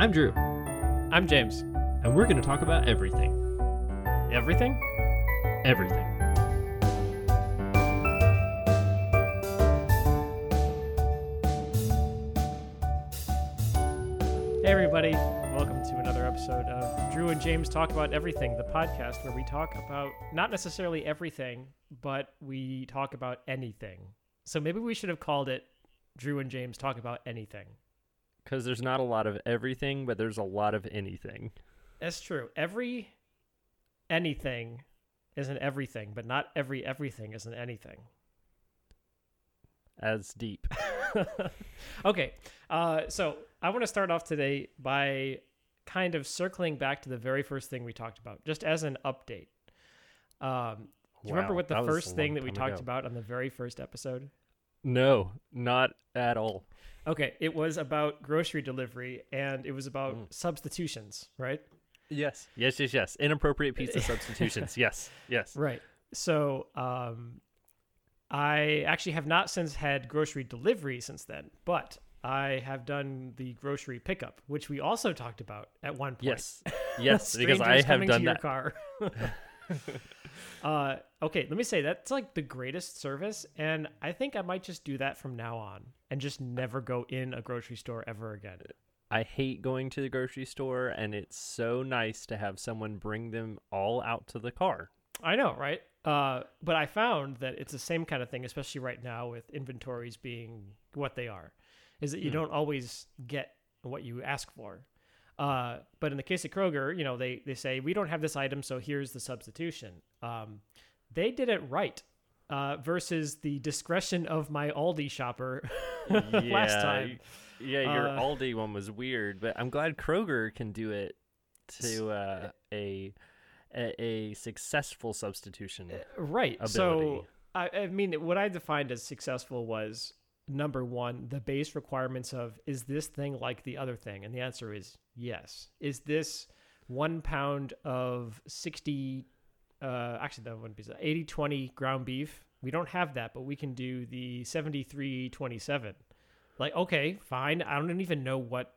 I'm Drew, I'm James. and we're going to talk about everything. Everything? Everything. Hey, everybody. Welcome to another episode of Drew and James Talk About Everything, the podcast where we talk about not necessarily everything, but we talk about anything. So maybe we should have called it Drew and James Talk About Anything. Because there's not a lot of everything, but there's a lot of anything. That's true. Every anything is an everything, but not every everything is an anything. As deep. okay. Uh, so I want to start off today by kind of circling back to the very first thing we talked about, just as an update. Um, do you remember what the that was a first thing that we time talked ago. about on the very first episode? No, not at all. Okay, it was about grocery delivery and it was about Mm. substitutions, right? Yes. Yes, yes, yes. Inappropriate pizza substitutions. Yes, yes. Right. So, um, I actually have not since had grocery delivery since then, but I have done the grocery pickup, which we also talked about at one point. Yes. Yes, because I have done to your that. car. uh, okay, let me say that's like the greatest service, and I think I might just do that from now on and just never go in a grocery store ever again. I hate going to the grocery store, and it's so nice to have someone bring them all out to the car. I know, right? Uh, but I found that it's the same kind of thing, especially right now with inventories being what they are, is that you Hmm. don't always get what you ask for. Uh, but in the case of Kroger, you know, they, they say, we don't have this item, so here's the substitution. Um, they did it right uh, versus the discretion of my Aldi shopper last time. Yeah, your Uh, Aldi one was weird, but I'm glad Kroger can do it to uh, a, a a successful substitution. Right. So. I, I mean, what I defined as successful was number one, the base requirements of is this thing like the other thing? And the answer is yes. Is this one pound of 60, uh, actually, that wouldn't be 80 20 ground beef? We don't have that, but we can do the 73 27. Like, okay, fine. I don't even know what.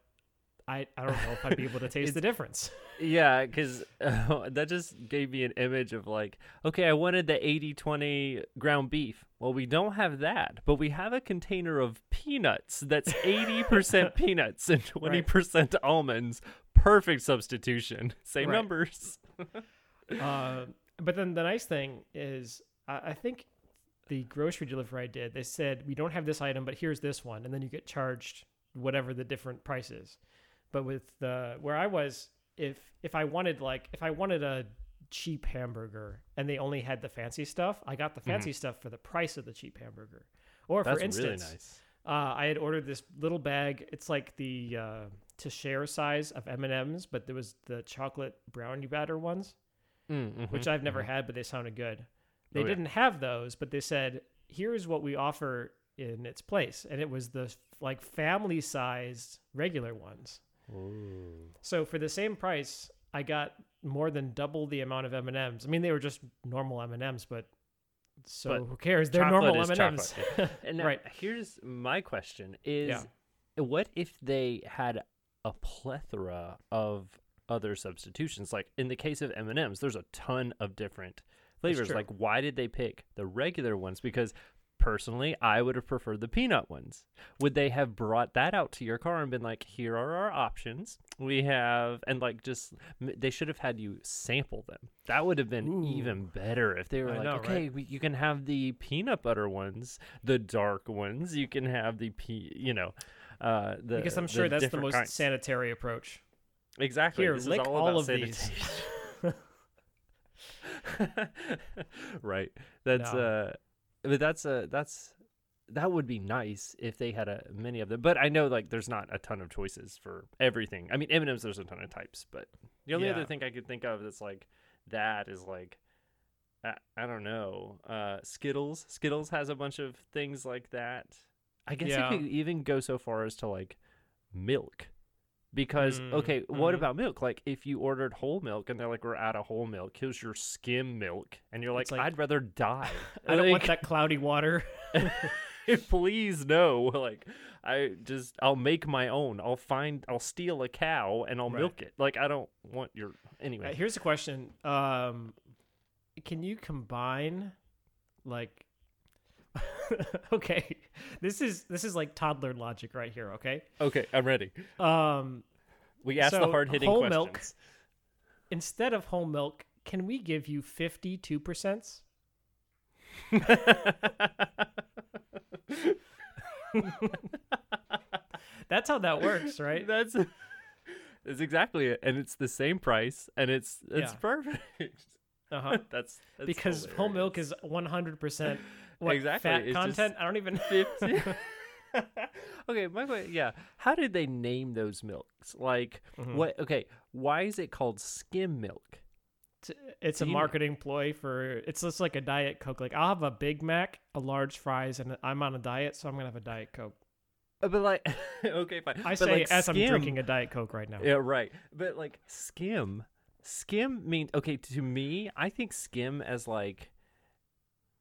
I, I don't know if I'd be able to taste the difference. Yeah, because uh, that just gave me an image of like, okay, I wanted the 80 20 ground beef. Well, we don't have that, but we have a container of peanuts that's 80% peanuts and 20% almonds. Perfect substitution. Same Right. numbers. uh, but then the nice thing is, I, I think the grocery delivery I did, they said we don't have this item, but here's this one, and then you get charged whatever the different price is. But with the where I was, if if I wanted like if I wanted a cheap hamburger and they only had the fancy stuff, I got the fancy stuff for the price of the cheap hamburger. Or That's for instance, really nice. uh, I had ordered this little bag. It's like the uh, to share size of M and M's, but there was the chocolate brownie batter ones Mm, which mhm, I've never mhm. had, but they sounded good. They Oh, didn't have those, but they said, "Here's what we offer in its place," and it was the like family-sized regular ones. Ooh. So for the same price, I got more than double the amount of M and M's. I mean, they were just normal M and M's, but so But who cares? They're normal M and M's. And Right. here's my question: Is Yeah. what if they had a plethora of other substitutions? Like in the case of M and M's, there's a ton of different flavors. Like, why did they pick the regular ones? Because personally, I would have preferred the peanut ones. Would they have brought that out to your car and been like, "Here are our options. We have," and like just they should have had you sample them. That would have been Ooh. even better if they were I like, know, "Okay, right? we, you can have the peanut butter ones, the dark ones. You can have the pe, you know." Uh, the, because I'm sure that's the most kinds. sanitary approach. Exactly. Here, this lick is all, all about of these. right. That's No. uh but that's uh that's that would be nice if they had a many of them. But I know like there's not a ton of choices for everything. I mean M&Ms there's a ton of types, but the only Yeah. other thing I could think of that's like that is like I, I don't know. Uh Skittles. Skittles has a bunch of things like that. I guess Yeah. you could even go so far as to like milk. Because Mm, okay, what mhm. about milk? Like if you ordered whole milk and they're like, "We're out of whole milk. Here's your skim milk," and you're like, like- "I'd rather die." I don't want that cloudy water. please no. Like I just I'll make my own. I'll find I'll steal a cow and I'll Right. milk it. Like I don't want your Uh, anyway. here's a question. Um, can you combine, like, okay, this is this is like toddler logic right here. Okay. Okay, I'm ready. Um, We asked the hard hitting whole questions. milk. instead of whole milk, can we give you fifty-two percent? That's how that works, right? That's that's exactly it, and it's the same price, and it's it's Yeah. perfect. Uh huh. that's, that's Because whole milk is one hundred percent what Exactly, fat it's content. I don't even. 50. okay, my que- yeah. How did they name those milks? Like Mhm. what? Okay, why is it called skim milk? It's- a marketing ploy for it's just like a diet coke. Like I'll have a Big Mac, a large fries, and I'm on a diet, so I'm gonna have a diet coke. Uh, But like, okay, fine. I but say like as I'm drinking a diet coke right now. Yeah, right. But like skim, skim means okay to me. I think skim as like,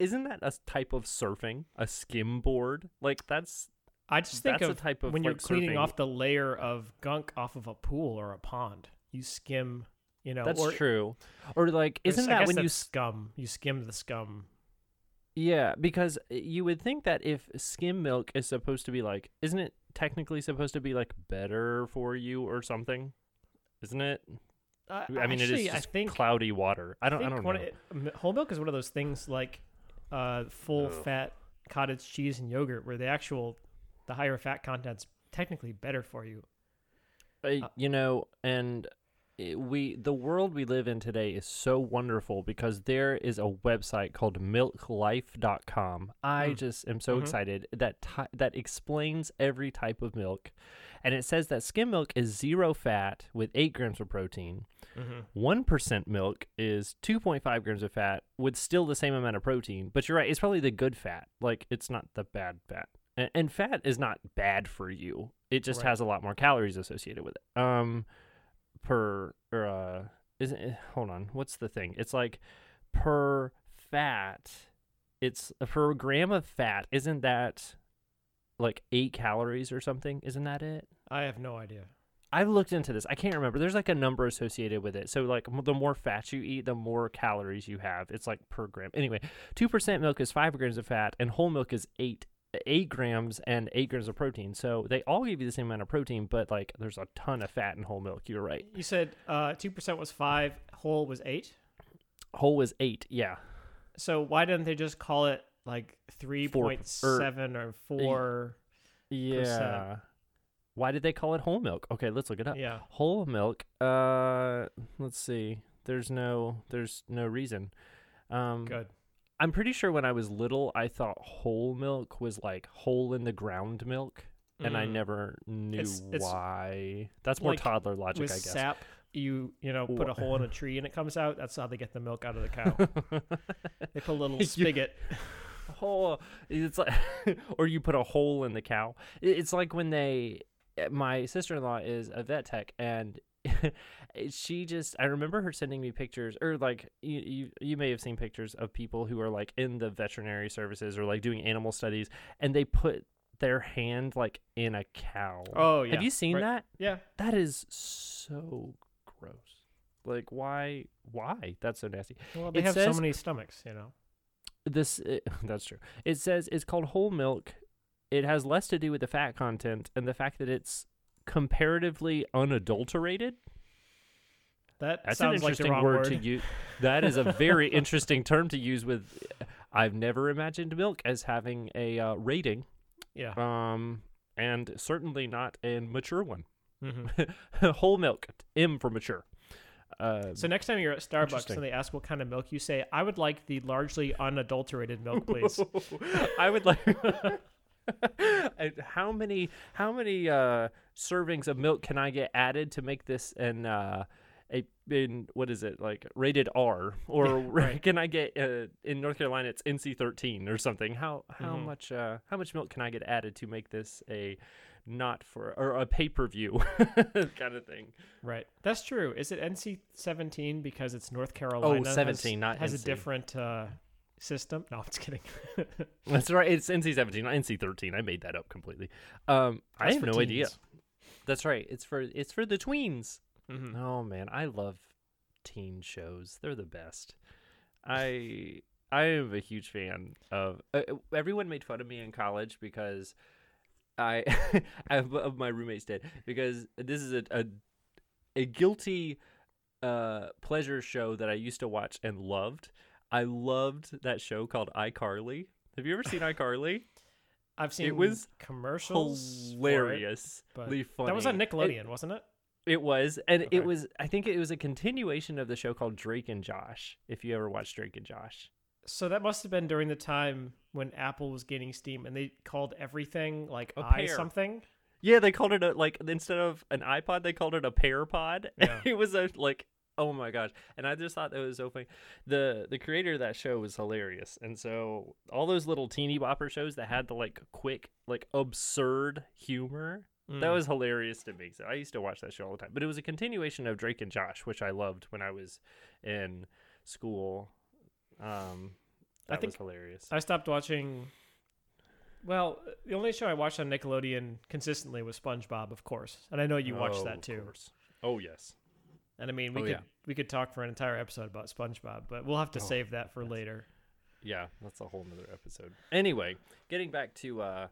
isn't that a type of surfing? A skim board? Like that's I just think that's a of type of when you're cleaning surfing. off the layer of gunk off of a pool or a pond. You skim, you know. That's or, true. Or like, isn't that when you scum? You skim the scum. Yeah, because uh, you would think that if skim milk is supposed to be like, isn't it technically supposed to be like better for you or something? Isn't it? Uh, I mean, actually, it is I think cloudy water. I don't. I, think don't know. it- whole milk is one of those things like uh, full Ugh. fat cottage cheese and yogurt, where the actual the higher fat content's technically better for you. Uh, you know, and we the world we live in today is so wonderful because there is a website called milklife.com. I Mm. just am so Mhm. excited that ti that explains every type of milk. And it says that skim milk is zero fat with 8 grams of protein. Mm-hmm. 1% milk is 2.5 grams of fat with still the same amount of protein. But you're right, it's probably the good fat. Like, it's not the bad fat. And, and fat is not bad for you, it just Right. has a lot more calories associated with it. Um, per, or, uh, isn't it, hold on, what's the thing? It's like per fat, it's per gram of fat, isn't that like eight calories or something? Isn't that it? I have no idea. I've looked into this. I can't remember. There's like a number associated with it. So like m- the more fat you eat, the more calories you have. It's like per gram. Anyway, two percent milk is five grams of fat, and whole milk is eight eight grams and eight grams of protein. So they all give you the same amount of protein, but like there's a ton of fat in whole milk. You're right. You said uh, two percent was five, whole was eight. Whole was eight. Yeah. So why didn't they just call it like three point seven or four? Yeah. Why did they call it whole milk? Okay, let's look it up. Yeah. Whole milk. Uh, let's see. There's no. There's no reason. Um, Good. I'm pretty sure when I was little, I thought whole milk was like hole in the ground milk, and I Mm. never knew It's- it's why. That's more like toddler logic, I guess. sap, you you know put a hole in a tree and it comes out. That's how they get the milk out of the cow. they put a little You- hole. It's like, or you put a hole in the cow. It's like when they. Eh, my sister in law is a vet tech, and she just. I remember her sending me pictures, or like you, you, you may have seen pictures of people who are like in the veterinary services or like doing animal studies, and they put their hand like in a cow. Oh yeah. Have you seen Right. that? Yeah. That is so gross. Like why? Why? That's so nasty Well, they It have says- so many stomachs, you know. This it, that's true. It says it's called whole milk. It has less to do with the fat content and the fact that it's comparatively unadulterated. That that's an like interesting wrong word, word. to use that is a very interesting term to use with i've never imagined milk as having a uh, rating. Yeah. um and certainly not a mature one. Hmm whole milk m for mature uh, So next time you're at Starbucks and they ask what kind of milk, you say, "I would like the largely unadulterated milk, please." I would like. How many how many uh, servings of milk can I get added to make this an uh, a in what is it like rated R or right. can I get uh, in North Carolina it's NC thirteen or something? How how Mhm. much uh, how much milk can I get added to make this a not for or a pay per view kind of thing? right. That's true. Is it NC-17 because it's North Carolina? has- 17, not has a different uh, system. No, I'm just kidding. That's right. It's NC seventeen, not NC thirteen. I made that up completely. Um, I have no idea. That's right. It's for it's for the tweens. Mhm. Oh man, I love teen shows. They're the best. I I am a huge fan of. Uh, uh, everyone made fun of me in college because I, I of my roommates did because this is a a, a guilty uh pleasure show that I used to watch and loved. I loved that show called iCarly. Have you ever seen iCarly? I've seen it was commercials. it, Hilarious. but funny. that was on It- Nickelodeon, wasn't it? It was, and Okay. it was. I think it was a continuation of the show called Drake and Josh. If you ever watched Drake and Josh, So that must have been during the time when Apple was gaining steam, and they called everything like A i pear. something. yeah, they called it a like instead of an iPod, they called it a pear pod. Yeah. it was a like, oh my gosh! And I just thought that was so funny. the The creator of that show was hilarious, and so all those little teeny bopper shows that had the like quick, like absurd humor. That Mm. was hilarious to me. So I used to watch that show all the time. But it was a continuation of Drake and Josh, which I loved when I was in school. Um, I that think was hilarious. I stopped watching. Well, the only show I watched on Nickelodeon consistently was SpongeBob, of course, and I know you watched Oh, that of too. course. Oh yes. And I mean, we Oh, could yeah. we could talk for an entire episode about SpongeBob, but we'll have to Oh, save that for yes. later. Yeah, that's a whole nother episode. Anyway, getting back to uh,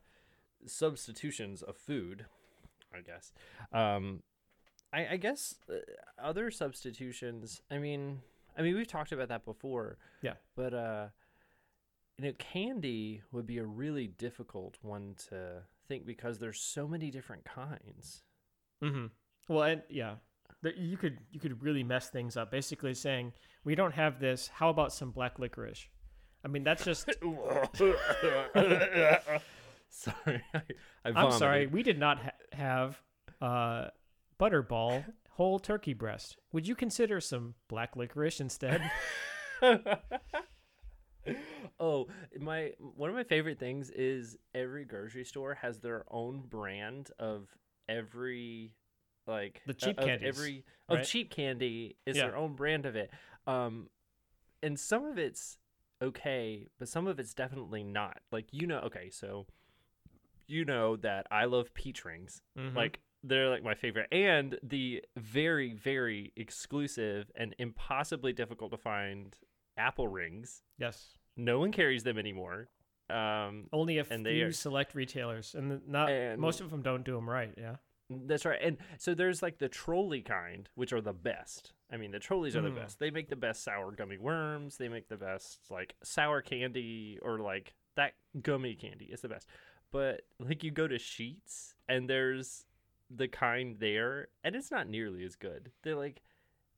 substitutions of food, I guess. Um, I, I guess uh, other substitutions. I mean, I mean, we've talked about that before. Yeah. But uh, you know, candy would be a really difficult one to think because there's so many different kinds. Mm-hmm. Well, and yeah, you could you could really mess things up. Basically, saying we don't have this. How about some black licorice? I mean, that's just. sorry, I, I'm sorry, we did not ha- have uh, butterball whole turkey breast. Would you consider some black licorice instead? oh, my one of my favorite things is every grocery store has their own brand of every like The uh, cheap of candies, Every right? of cheap candy is Yeah. their own brand of it. Um, and some of it's okay, but some of it's definitely not. Like you know, okay, so you know that I love peach rings. Mhm. Like they're like my favorite, and the very very exclusive and impossibly difficult to find apple rings. yes, No one carries them anymore. Um, only a And they few are- select retailers, and not And- most of them don't do them right. Yeah. that's right. And so there's like the Trolli kind, which are the best. I mean, the Trollis are the Mm. best. They make the best sour gummy worms. They make the best like sour candy or like that gummy candy. It's the best. But like you go to Sheetz and there's the kind there, and it's not nearly as good. They're like,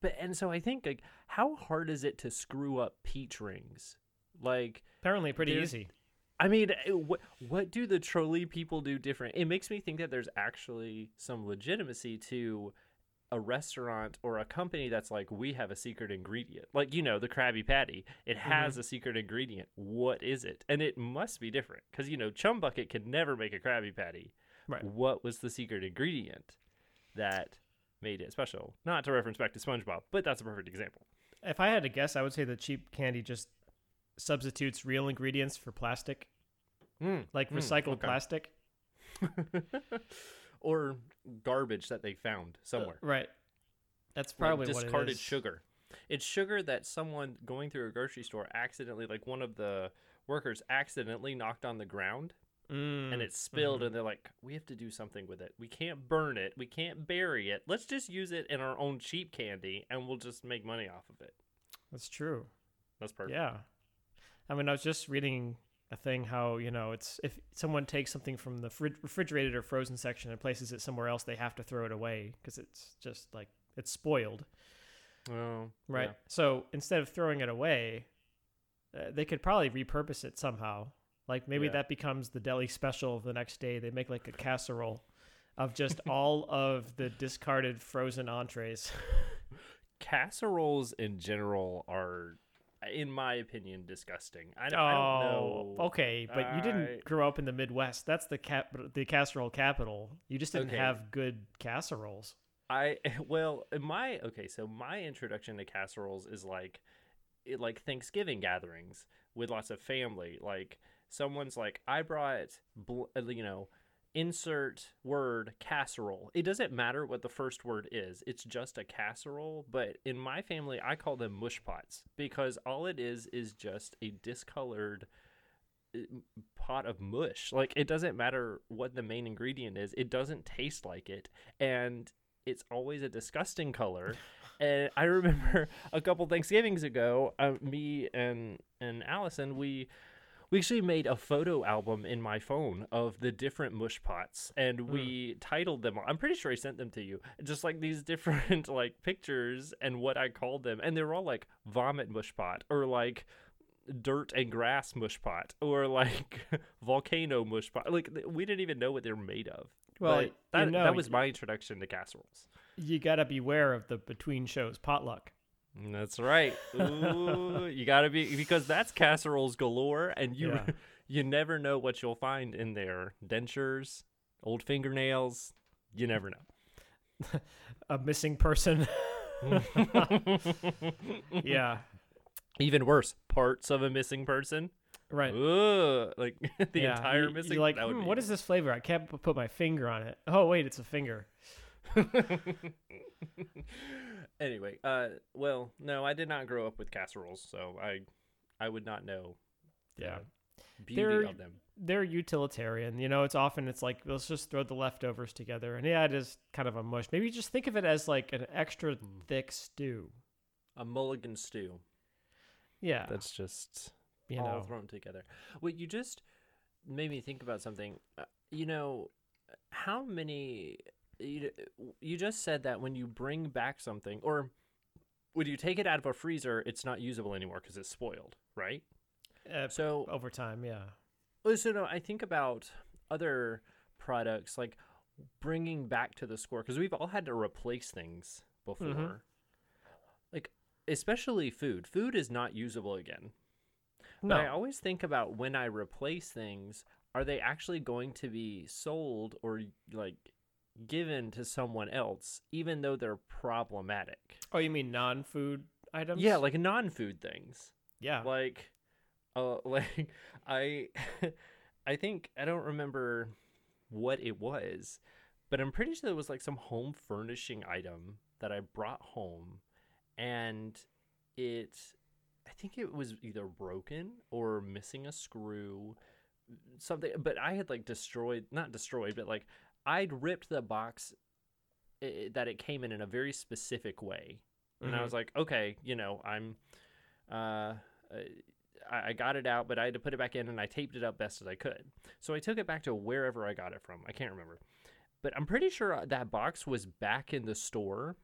but and so I think like how hard is it to screw up peach rings? Like Apparently, pretty easy. I mean, eh, what what do the Trolli people do different? It makes me think that there's actually some legitimacy to a restaurant or a company that's like, we have a secret ingredient, like you know, the Krabby Patty. It has a secret ingredient. What is it? And it must be different because you know, Chum Bucket could never make a Krabby Patty. Right. What was the secret ingredient that made it special? Not to reference back to SpongeBob, but that's a perfect example. If I had to guess, I would say the cheap candy just substitutes real ingredients for plastic, Mm, like mm, recycled okay. plastic. or garbage that they found somewhere. Right. That's like probably what discarded it is. sugar. It's sugar that someone going through a grocery store accidentally, like one of the workers accidentally knocked on the ground Mm, and it spilled, mhm. and they're like, "We have to do something with it. We can't burn it. We can't bury it. Let's just use it in our own cheap candy, and we'll just make money off of it." That's true. That's perfect. Yeah. I mean, I was just reading a thing how, you know, it's if someone takes something from the frid- refrigerated or frozen section and places it somewhere else, they have to throw it away because it's just like it's spoiled, Oh, right? yeah. So instead of throwing it away, uh, they could probably repurpose it somehow. Like maybe Yeah. that becomes the deli special of the next day. They make like a casserole of just all of the discarded frozen entrees. Casseroles in general are, in my opinion, disgusting. I, I Oh, don't know. okay, but you didn't grow up in the Midwest. That's the cap, the casserole capital. You just didn't Okay. have good casseroles. I well, my okay, so my introduction to casseroles is like it, like Thanksgiving gatherings with lots of family. Like someone's like, I brought, bl- uh, you know, insert word casserole. It doesn't matter what the first word is. It's just a casserole. But in my family, I call them mush pots because all it is is just a discolored uh, pot of mush. Like it doesn't matter what the main ingredient is. It doesn't taste like it, and it's always a disgusting color. and I remember a couple Thanksgivings ago, uh, me and and Allison, we we actually made a photo album in my phone of the different mush pots and hmm. we titled them i'm pretty sure i sent them to you just like these different like pictures and what i called them and they were all like vomit mush pot or like dirt and grass mush pot or like volcano mush pot. Like we didn't even know what they were made of. Well, But you that, know, that was my introduction to casseroles. You got to beware of the between shows potluck. That's right Ooh, you gotta be because that's casseroles galore and you Yeah. you never know what you'll find in there dentures old fingernails you never know A missing person. yeah. even worse parts of a missing person Right. Ugh, like the Yeah, entire you- missing You're like, "Hmm, what is this flavor? I can't put my finger on it. Oh wait, it's a finger. Anyway uh well no i did not grow up with casseroles so i i would not know the Yeah. beauty They're- of them They're utilitarian. You know, it's often it's like let's just throw the leftovers together, and yeah, it is kind of a mush. Maybe just think of it as like an extra Hmm. thick stew. a mulligan stew Yeah. that's just you all know. thrown together. Well, you just made me think about something. Uh, you know, how many you, you just said that when you bring back something or when you take it out of a freezer, it's not usable anymore because it's spoiled, right? Uh, So, over time, yeah. so no, I think about other products like bringing back to the score because we've all had to replace things before. Mhm. Like, especially food. Food is not usable again. No. But I always think about when I replace things, are they actually going to be sold or like given to someone else, even though they're problematic? oh, you mean non-food items? Yeah, like non-food things. yeah. Like, uh, like I, I think I don't remember what it was, but I'm pretty sure it was like some home furnishing item that I brought home, and it, I think it was either broken or missing a screw, something. But I had like destroyed, not destroyed, but like I'd ripped the box i that it came in in a very specific way and I Mhm. was like, okay, you know, I'm, uh, I, I got it out, but I had to put it back in, and I taped it up best as I could. So I took it back to wherever I got it from. I can't remember, but I'm pretty sure uh, that box was back in the store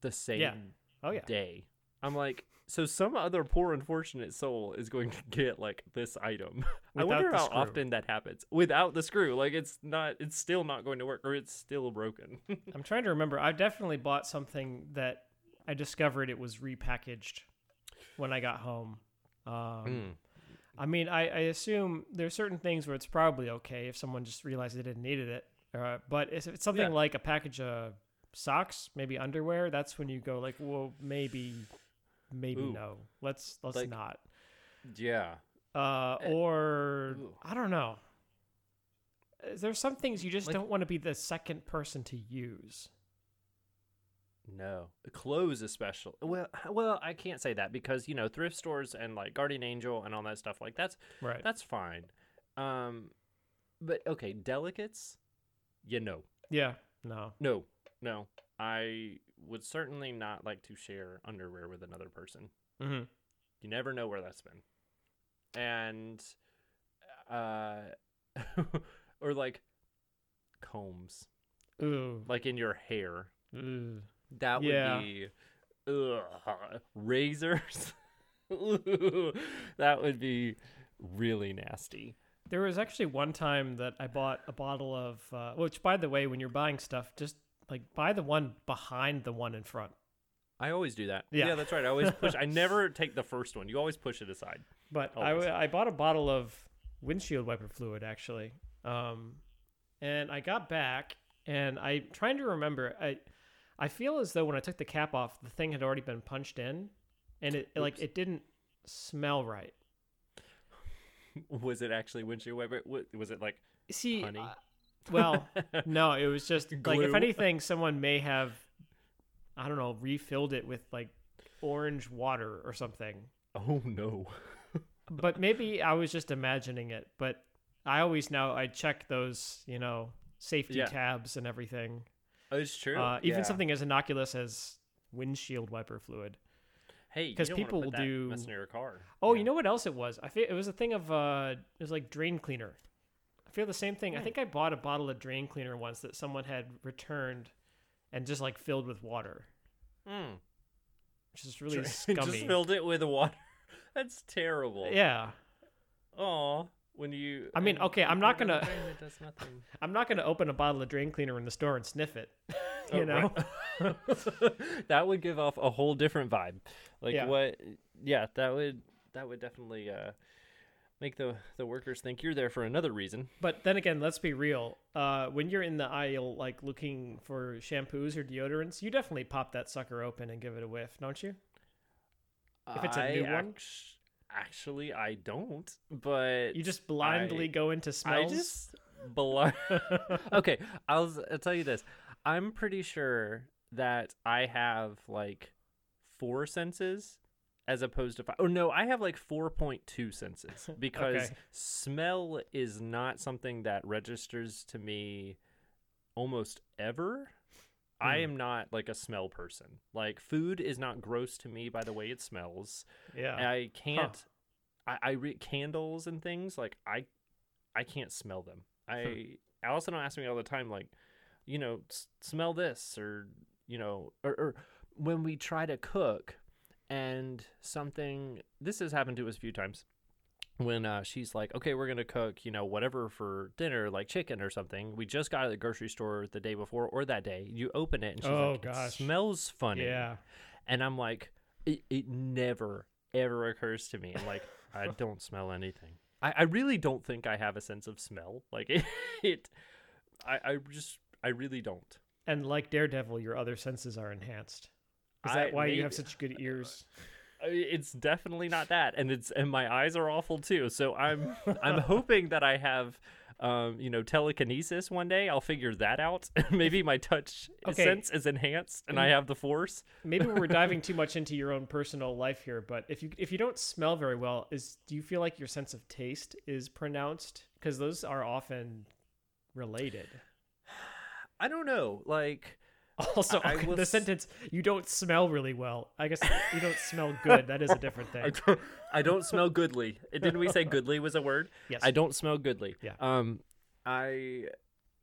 the same Oh yeah. day. I'm like, so some other poor unfortunate soul is going to get like this item. I wonder how screw. often that happens without the screw. Like it's not, it's still not going to work, or it's still broken. I'm trying to remember. I definitely bought something that I discovered it was repackaged when I got home. Um, Mm. I mean, I, I assume there's certain things where it's probably okay if someone just realized they didn't needed it. Uh, but if it's something Yeah. like a package of socks, maybe underwear, that's when you go like, well, maybe, maybe Ooh. no. Let's let's Like- not. Yeah. Uh, Eh, or ooh. I don't know. There's some things you just Like- don't want to be the second person to use. No, clothes especially. Well, well, I can't say that because you know thrift stores and like Guardian Angel and all that stuff like that's Right. that's fine. Um, but okay, delicates. You know, yeah. No. no, no. I would certainly not like to share underwear with another person. Mm-hmm. You never know where that's been, and uh, or like combs, Ooh. like in your hair. Ooh. That would Yeah. be ugh, razors. That would be really nasty. There was actually one time that I bought a bottle of, uh, which, by the way, when you're buying stuff, just like buy the one behind the one in front. I always do that. Yeah. Yeah, that's right. I always push. I never take the first one. You always push it aside. But I, Always. I bought a bottle of windshield wiper fluid actually, um, and I got back and I trying to remember. I I feel as though when I took the cap off, the thing had already been punched in, and it like it didn't smell right. Was it actually windshield wiper? Was it like See, Honey? uh, well, no, it was just like if anything, someone may have, I don't know, refilled it with like orange water or something. Oh no. But maybe I was just imagining it. But I always now I check those, you know, safety Yeah. tabs and everything. Oh, it's true. Uh, even yeah. something as innocuous as windshield wiper fluid. Hey, because people will do- mess in your car. Oh, Yeah. you know what else it was? I feel it was a thing of uh, it was like drain cleaner. Feel the same thing. I Hmm. think I bought a bottle of drain cleaner once that someone had returned, and just like filled with water, Mm. which is really Sure. scummy. Just filled it with water. That's terrible. yeah, Oh, When you. I mean, okay, I'm not it in the gonna- It does nothing. I'm not going to open a bottle of drain cleaner in the store and sniff it. you Oh, know, right. that would give off a whole different vibe. Like Yeah. what? Yeah, that would that would definitely uh, make the the workers think you're there for another reason. but then again, let's be real. Uh, when you're in the aisle, like looking for shampoos or deodorants, you definitely pop that sucker open and give it a whiff, don't you? If it's a I new one? Actually, I don't. But You just blindly I- go into smells. I just blind. okay, I'll, I'll tell you this. I'm pretty sure that I have like four senses as opposed to five. Oh no, I have like 4.2 senses because Okay. smell is not something that registers to me almost ever. I Hmm. am not like a smell person. Like food is not gross to me by the way it smells. yeah. I can't. I, I read candles and things like I, I can't smell them. I Allison will ask me all the time, like, you know, s- smell this or you know, or, or when we try to cook, and something. This has happened to us a few times. When uh, she's like, okay, we're gonna cook, you know, whatever for dinner, like chicken or something. We just got at the grocery store the day before or that day. You open it and she's Oh, like, gosh. it smells funny. yeah. And I'm like, it, it never, ever occurs to me. I'm like, I don't smell anything. I, I really don't think I have a sense of smell. Like it, it I, I just, I really don't. And like Daredevil, your other senses are enhanced. Is I- that why you have such good ears? It's definitely not that, and it's and my eyes are awful too. So I'm I'm hoping that I have, um, you know, telekinesis one day. I'll figure that out. Maybe my touch Okay. sense is enhanced, and I have the force. Maybe we're diving too much into your own personal life here, but if you if you don't smell very well, is do you feel like your sense of taste is pronounced? Because those are often related. I don't know, like. Also, I will the sentence "you don't smell really well." I guess you don't smell good. That is a different I thing. don't, I don't smell goodly. Didn't we say goodly was a word? Yes. I don't smell goodly. Yeah. Um, I,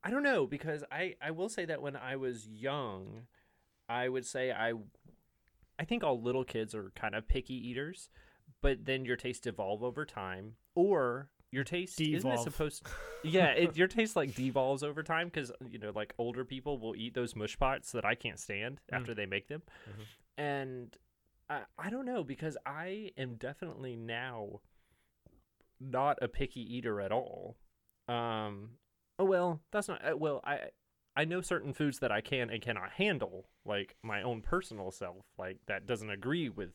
I don't know because I I will say that when I was young, I would say I, I think all little kids are kind of picky eaters, but then your tastes evolve over time, or your taste isn't it Devolve. supposed? yeah, it, your taste like devolves over time because you know like older people will eat those mush pots that I can't stand Mm. after they make them, Mhm. and I, I don't know because I am definitely now not a picky eater at all. Um, oh well, that's not uh, well. I I know certain foods that I can and cannot handle, like my own personal self, like that doesn't agree with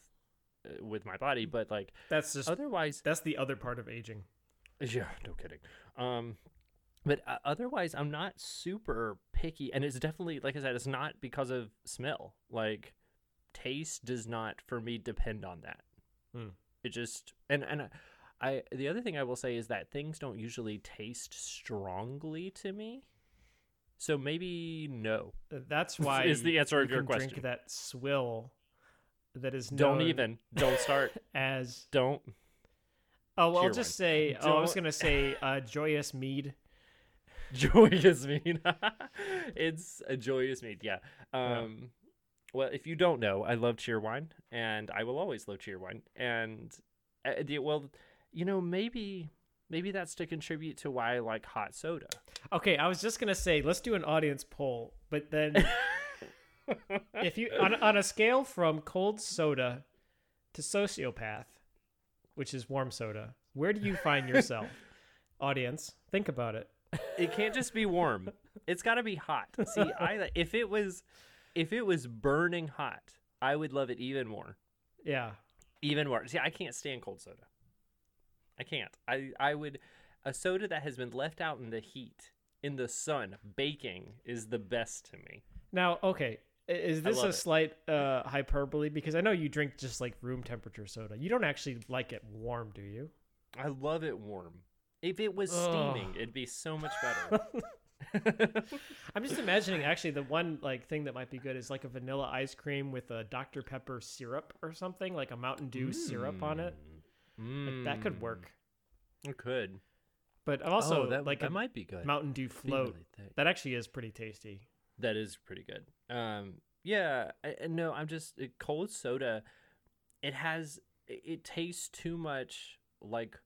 uh, with my body, but like That's just otherwise, that's the other part of aging. Yeah, no kidding. Um, but uh, otherwise, I'm not super picky, and it's definitely like I said, it's not because of smell. Like taste does not for me depend on that. Hmm. It just and and I, I the other thing I will say is that things don't usually taste strongly to me. So maybe no. That's why Is the answer you of your question. Drink that swill that is Don't even. Don't start. as don't. Oh well, I'll just say oh I was gonna say uh, joyous mead. joyous mead. it's a joyous mead. Yeah. Um, Well, if you don't know, I love Cheerwine, and I will always love Cheerwine. And uh, the, well, you know, maybe maybe that's to contribute to why I like hot soda. Okay, I was just gonna say let's do an audience poll, but then if you on, on a scale from cold soda to sociopath, which is warm soda, where do you find yourself? Audience, think about it. it can't just be warm. It's got to be hot. See, I if it was if it was burning hot, I would love it even more. Yeah. Even worse. See, I can't stand cold soda. I can't. I I would a soda that has been left out in the heat in the sun baking is the best to me. Now, okay, is this a it. slight uh, hyperbole? Because I know you drink just like room temperature soda. You don't actually like it warm, do you? I love it warm. If it was Ugh. steaming, it'd be so much better. I'm just imagining actually the one like thing that might be good is like a vanilla ice cream with a Dr Pepper syrup or something, like a Mountain Dew syrup on it. Like, that could Mm, work. It could. But also oh, that, like that might be good. Mountain Dew float. really. That actually is pretty tasty. That is pretty good. Um, yeah, I, no, I'm just uh, cold soda. It has it, tastes too much like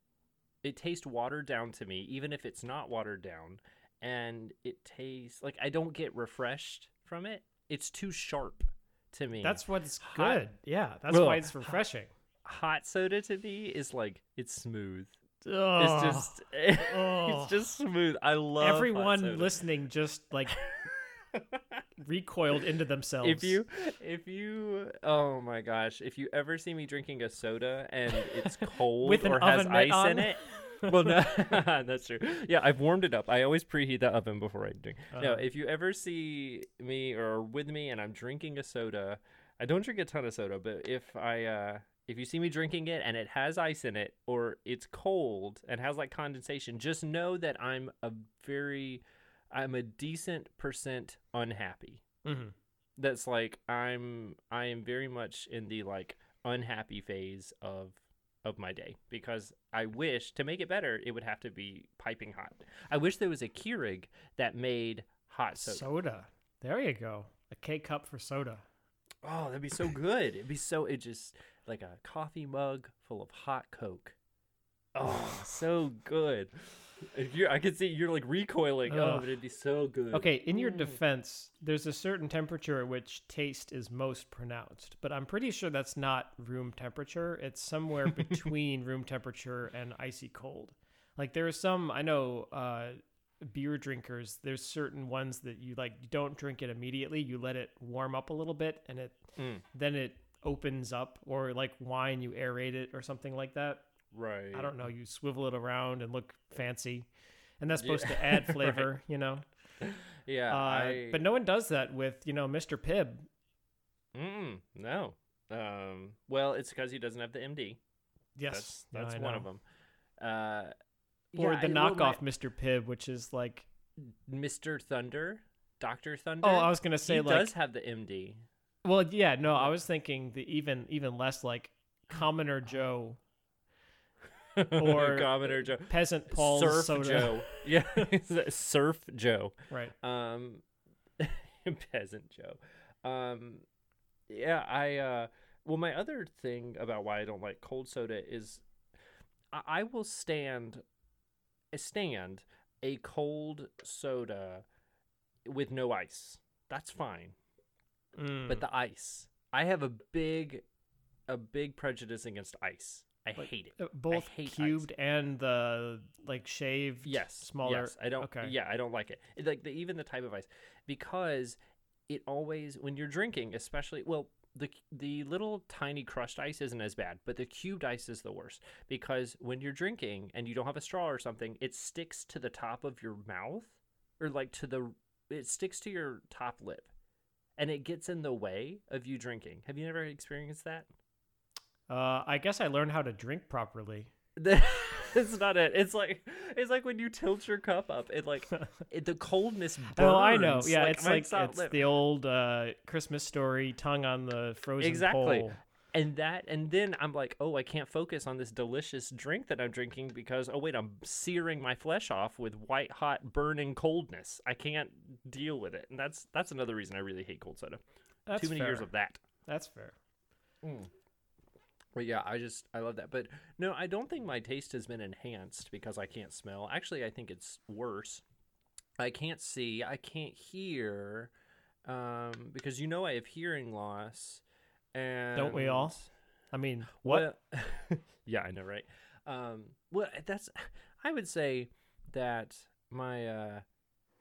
it tastes watered down to me, even if it's not watered down, and it tastes like I don't get refreshed from it. It's too sharp to me. That's what's Hot- good. Yeah, that's why it's refreshing. hot soda to me is like it's smooth. It's just it's just smooth. I love everyone listening just like recoiled into themselves. if you if you oh my gosh if you ever see me drinking a soda and it's cold With or has ice on? in it well no that's true yeah i've warmed it up i always preheat the oven before i drink no Uh-huh. if you ever see me or with me and i'm drinking a soda i don't drink a ton of soda but if i uh if you see me drinking it and it has ice in it or it's cold and has like condensation just know that i'm a very i'm a decent percent unhappy Mhm. that's like I'm I am very much in the like unhappy phase of of my day because I wish to make it better it would have to be piping hot. I wish there was a Keurig that made hot soda. soda. There you go. A K cup for soda. oh, that'd be so good. It'd be so it just like a coffee mug full of hot Coke. Oh, so good. If you're, I could see you're like recoiling. Oh, but it'd be so good. Okay, in your Mm. defense, there's a certain temperature at which taste is most pronounced, but I'm pretty sure that's not room temperature. It's somewhere between room temperature and icy cold. Like there are some I know uh, beer drinkers. There's certain ones that you like. You don't drink it immediately. You let it warm up a little bit, and it Mm, then it opens up. Or like wine, you aerate it or something like that. Right. I don't know. You swivel it around and look fancy, and that's supposed Yeah, to add right. flavor. You know. Yeah, Uh, I, But no one does that with, you know, Mr. Pibb. Mm, no. Um, well, it's because he doesn't have the MD. Yes. That's that's I one know. of them. Uh, Or yeah, the well, my- knockoff Mr. Pibb, which is like, Mr. Thunder, Doctor Thunder. oh, I was gonna say he like, does have the MD. well, yeah, no, I was thinking the even even less like Commoner Joe, Or Commoner Joe, Peasant Paul's Surf soda. Joe. Yeah, Surf Joe. Right. Um, peasant Joe. Um, yeah, I. Uh, well, my other thing about why I don't like cold soda is, I, I will stand, a stand a cold soda with no ice. That's fine, Mm. but the ice, I have a big, a big prejudice against ice. I Like, hate it. Uh, both hate ice. cubed and the like shaved, Yes, smaller. Yes, I don't. Okay. Yeah, I don't like it. It- Like the, even the type of ice, because it always when you're drinking, especially well, the the little tiny crushed ice isn't as bad, but the cubed ice is the worst because when you're drinking and you don't have a straw or something, it sticks to the top of your mouth or like to the it sticks to your top lip, and it gets in the way of you drinking. Have you never experienced that? Uh, I guess I learned how to drink properly. it's not it. It's like it's like when you tilt your cup up. It like it, the coldness burns. Oh, I know. Yeah, like, it's like it's the old uh, Christmas story, tongue on the frozen Exactly. pole. and that and then I'm like, oh, I can't focus on this delicious drink that I'm drinking because oh wait, I'm searing my flesh off with white hot burning coldness. I can't deal with it, and that's that's another reason I really hate cold soda. That's Too many fair. years of that. That's fair. But yeah, I just I love that. But no, I don't think my taste has been enhanced because I can't smell. Actually, I think it's worse. I can't see, I can't hear, um, because you know I have hearing loss. And Don't we all? I mean, what? Well, yeah, I know, right? Um, well, that's I would say that my uh,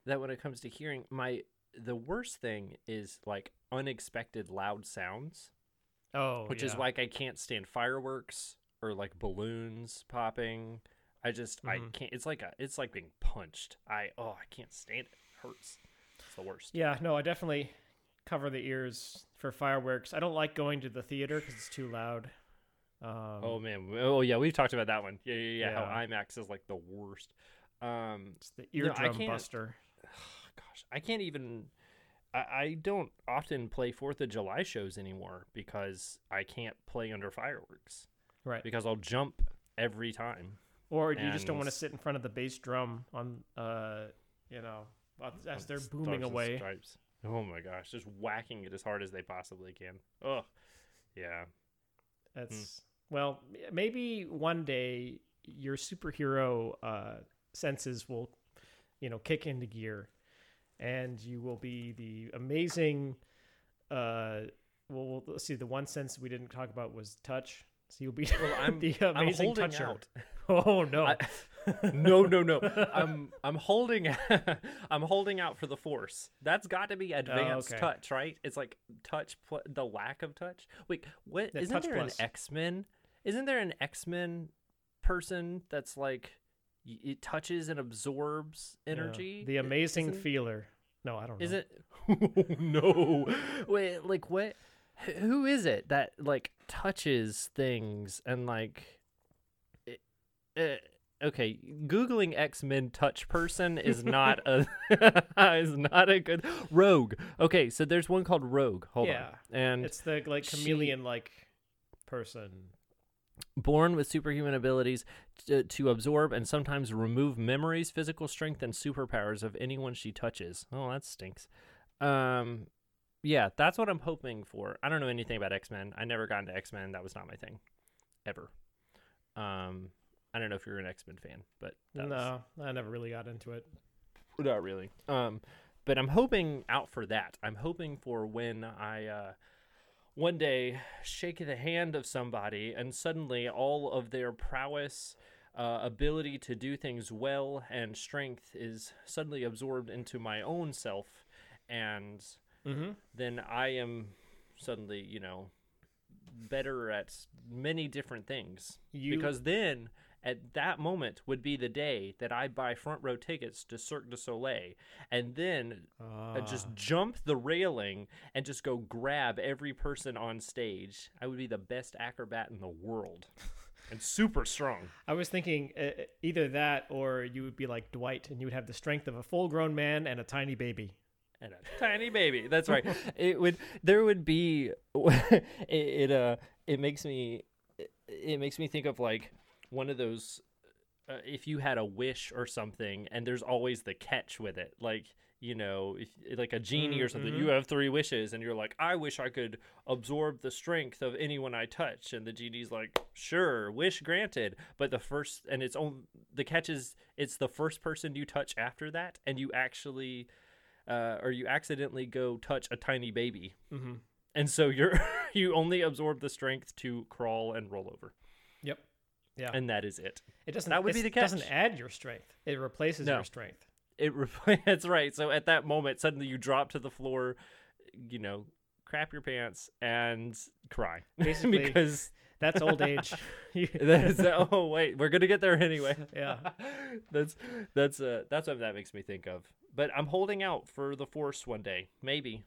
that when it comes to hearing, my the worst thing is like unexpected loud sounds. Oh, which is yeah. like I can't stand fireworks or like balloons popping. I just I Mhm. can't. It's like a it's like being punched. I oh I can't stand it. It hurts. It's the worst. Yeah, no, I definitely cover the ears for fireworks. I don't like going to the theater because it's too loud. Um, Oh man. Oh yeah, we've talked about that one. Yeah, yeah, yeah. Yeah. How IMAX is like the worst. Um, it's the No, I eardrum can't- buster. gosh, I can't even. I, I don't often play Fourth of July shows anymore because I can't play under fireworks Right. because I'll jump every time. Or you just don't want to sit in front of the bass drum on, uh, you know, as they're booming away. Stripes. Oh my gosh, just whacking it as hard as they possibly can. Oh, yeah. That's well, maybe one day your superhero uh, senses will, you know, kick into gear, and you will be the amazing. Uh, well, let's see. The one sense we didn't talk about was touch. So you'll be Well, I'm the I'm amazing holding toucher. out. Oh no! I- no, no, no. I'm I'm holding I'm holding out for the force. That's got to be advanced Oh, okay. touch, right? It's like touch pl- the lack of touch. Wait, what? Yeah, not touch there plus. an X-Men? Isn't there an X-Men person that's like it touches and absorbs Yeah. energy? The amazing isn't- feeler. No, I don't know. Is it? no. Wait, like what? Who is it that like touches things and like? it- uh, okay, googling X Men touch person is not a is not a good Rogue. Okay, so there's one called Rogue. Hold Yeah, on, and It's the like chameleon like person. Born with superhuman abilities to, to absorb and sometimes remove memories, physical strength, and superpowers of anyone she touches. Oh, that stinks. Um, yeah, that's what I'm hoping for. I don't know anything about X Men. I never got into X Men. That was not my thing, ever. Um, I don't know if you're an X Men fan, but that was- No, I never really got into it. not really. Um, but I'm hoping out for that. I'm hoping for when I uh, one day shake the hand of somebody and suddenly all of their prowess, uh, ability to do things well, and strength is suddenly absorbed into my own self, and Mm-hmm. then I am suddenly, you know, better at many different things You because then at that moment would be the day that I buy front row tickets to Cirque du Soleil and then uh, just Ah. jump the railing and just go grab every person on stage. I would be the best acrobat in the world and super strong. I was thinking uh, either that or you would be like Dwight and you would have the strength of a full-grown man and a tiny baby. and a tiny baby. That's right. it would there would be it, it uh it makes me it, it makes me think of like one of those uh, if you had a wish or something and there's always the catch with it like you know if, like a genie or something you Mhm. have three wishes and you're like i wish i could absorb the strength of anyone i touch and the genie's like sure wish granted but the first and it's on the catch is it's the first person you touch after that and you actually uh, or you accidentally go touch a tiny baby Mm-hmm. and so you're you only absorb the strength to crawl and roll over. Yeah. and that is it it doesn't. that would be the Doesn't add your strength. It replaces No. your strength. it re- that's right so at that moment suddenly you drop to the floor you know crap your pants and cry Basically, because That's old age. That's oh wait we're gonna get there anyway Yeah. that's that's uh that's what that makes me think of but i'm holding out for the force one day maybe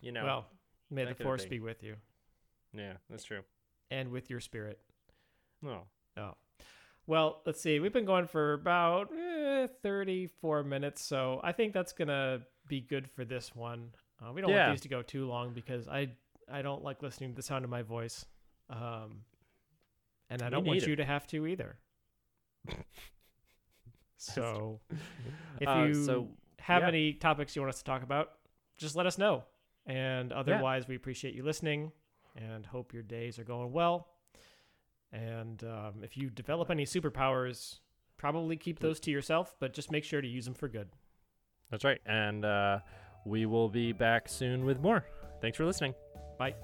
you know Well, may the force be. be with you yeah that's true and with your spirit. no Oh. Well, let's see. We've been going for about eh, 34 minutes, so I think that's going to be good for this one. Uh, we don't Yeah. want these to go too long because I I don't like listening to the sound of my voice. Um, and I don't want you to have to either. so, if Uh, you so, have yeah. any topics you want us to talk about, just let us know. And otherwise, we appreciate you listening and hope your days are going well. And um, if you develop any superpowers, probably keep those to yourself, but just make sure to use them for good. that's right and uh we will be back soon with more thanks for listening Bye.